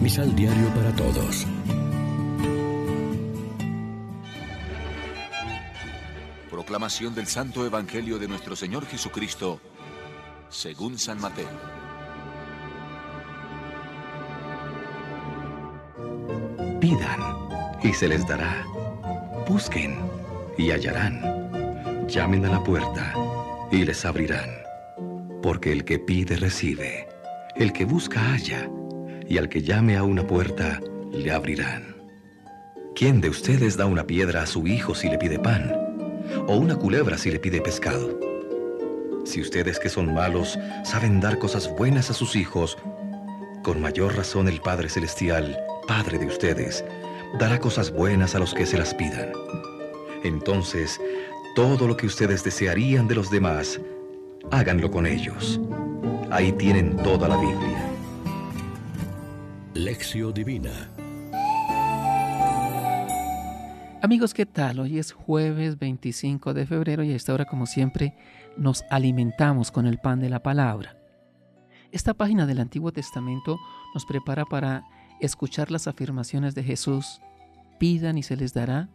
Misal Diario para Todos. Proclamación del Santo Evangelio de nuestro Señor Jesucristo, según San Mateo. Pidan y se les dará. Busquen y hallarán. Llamen a la puerta y les abrirán. Porque el que pide recibe, el que busca halla, y al que llame a una puerta le abrirán. ¿Quién de ustedes da una piedra a su hijo si le pide pan? ¿O una culebra si le pide pescado? Si ustedes que son malos saben dar cosas buenas a sus hijos, con mayor razón el Padre Celestial, Padre de ustedes, dará cosas buenas a los que se las pidan. Entonces, todo lo que ustedes desearían de los demás, háganlo con ellos. Ahí tienen toda la Biblia. Lección Divina Amigos, ¿qué tal? Hoy es jueves 25 de febrero y a esta hora, como siempre, nos alimentamos con el pan de la palabra. Esta página del Antiguo Testamento nos prepara para escuchar las afirmaciones de Jesús. Pidan y se les dará,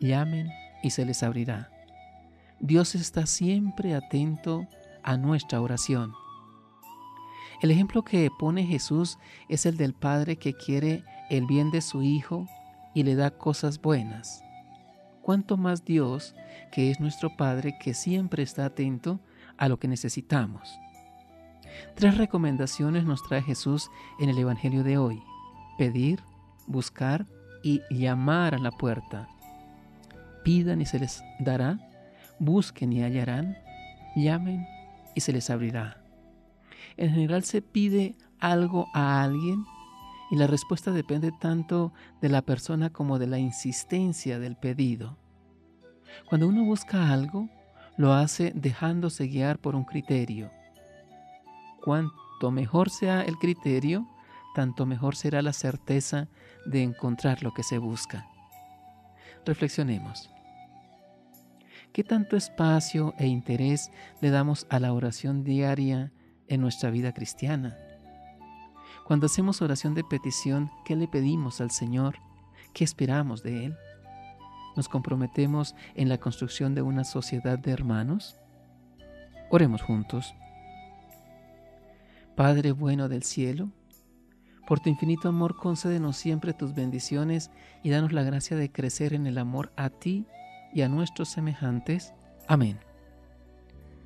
llamen y se les abrirá. Dios está siempre atento a nuestra oración. El ejemplo que pone Jesús es el del Padre que quiere el bien de su Hijo y le da cosas buenas. Cuanto más Dios, que es nuestro Padre, que siempre está atento a lo que necesitamos. Tres recomendaciones nos trae Jesús en el Evangelio de hoy. Pedir, buscar y llamar a la puerta. Pidan y se les dará, busquen y hallarán, llamen y se les abrirá. En general se pide algo a alguien y la respuesta depende tanto de la persona como de la insistencia del pedido. Cuando uno busca algo, lo hace dejándose guiar por un criterio. Cuanto mejor sea el criterio, tanto mejor será la certeza de encontrar lo que se busca. Reflexionemos. ¿Qué tanto espacio e interés le damos a la oración diaria en nuestra vida cristiana? Cuando hacemos oración de petición, ¿qué le pedimos al Señor? ¿Qué esperamos de Él? ¿Nos comprometemos en la construcción de una sociedad de hermanos? Oremos juntos. Padre bueno del cielo, por tu infinito amor concédenos siempre tus bendiciones y danos la gracia de crecer en el amor a ti y a nuestros semejantes. Amén.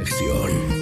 reflexión.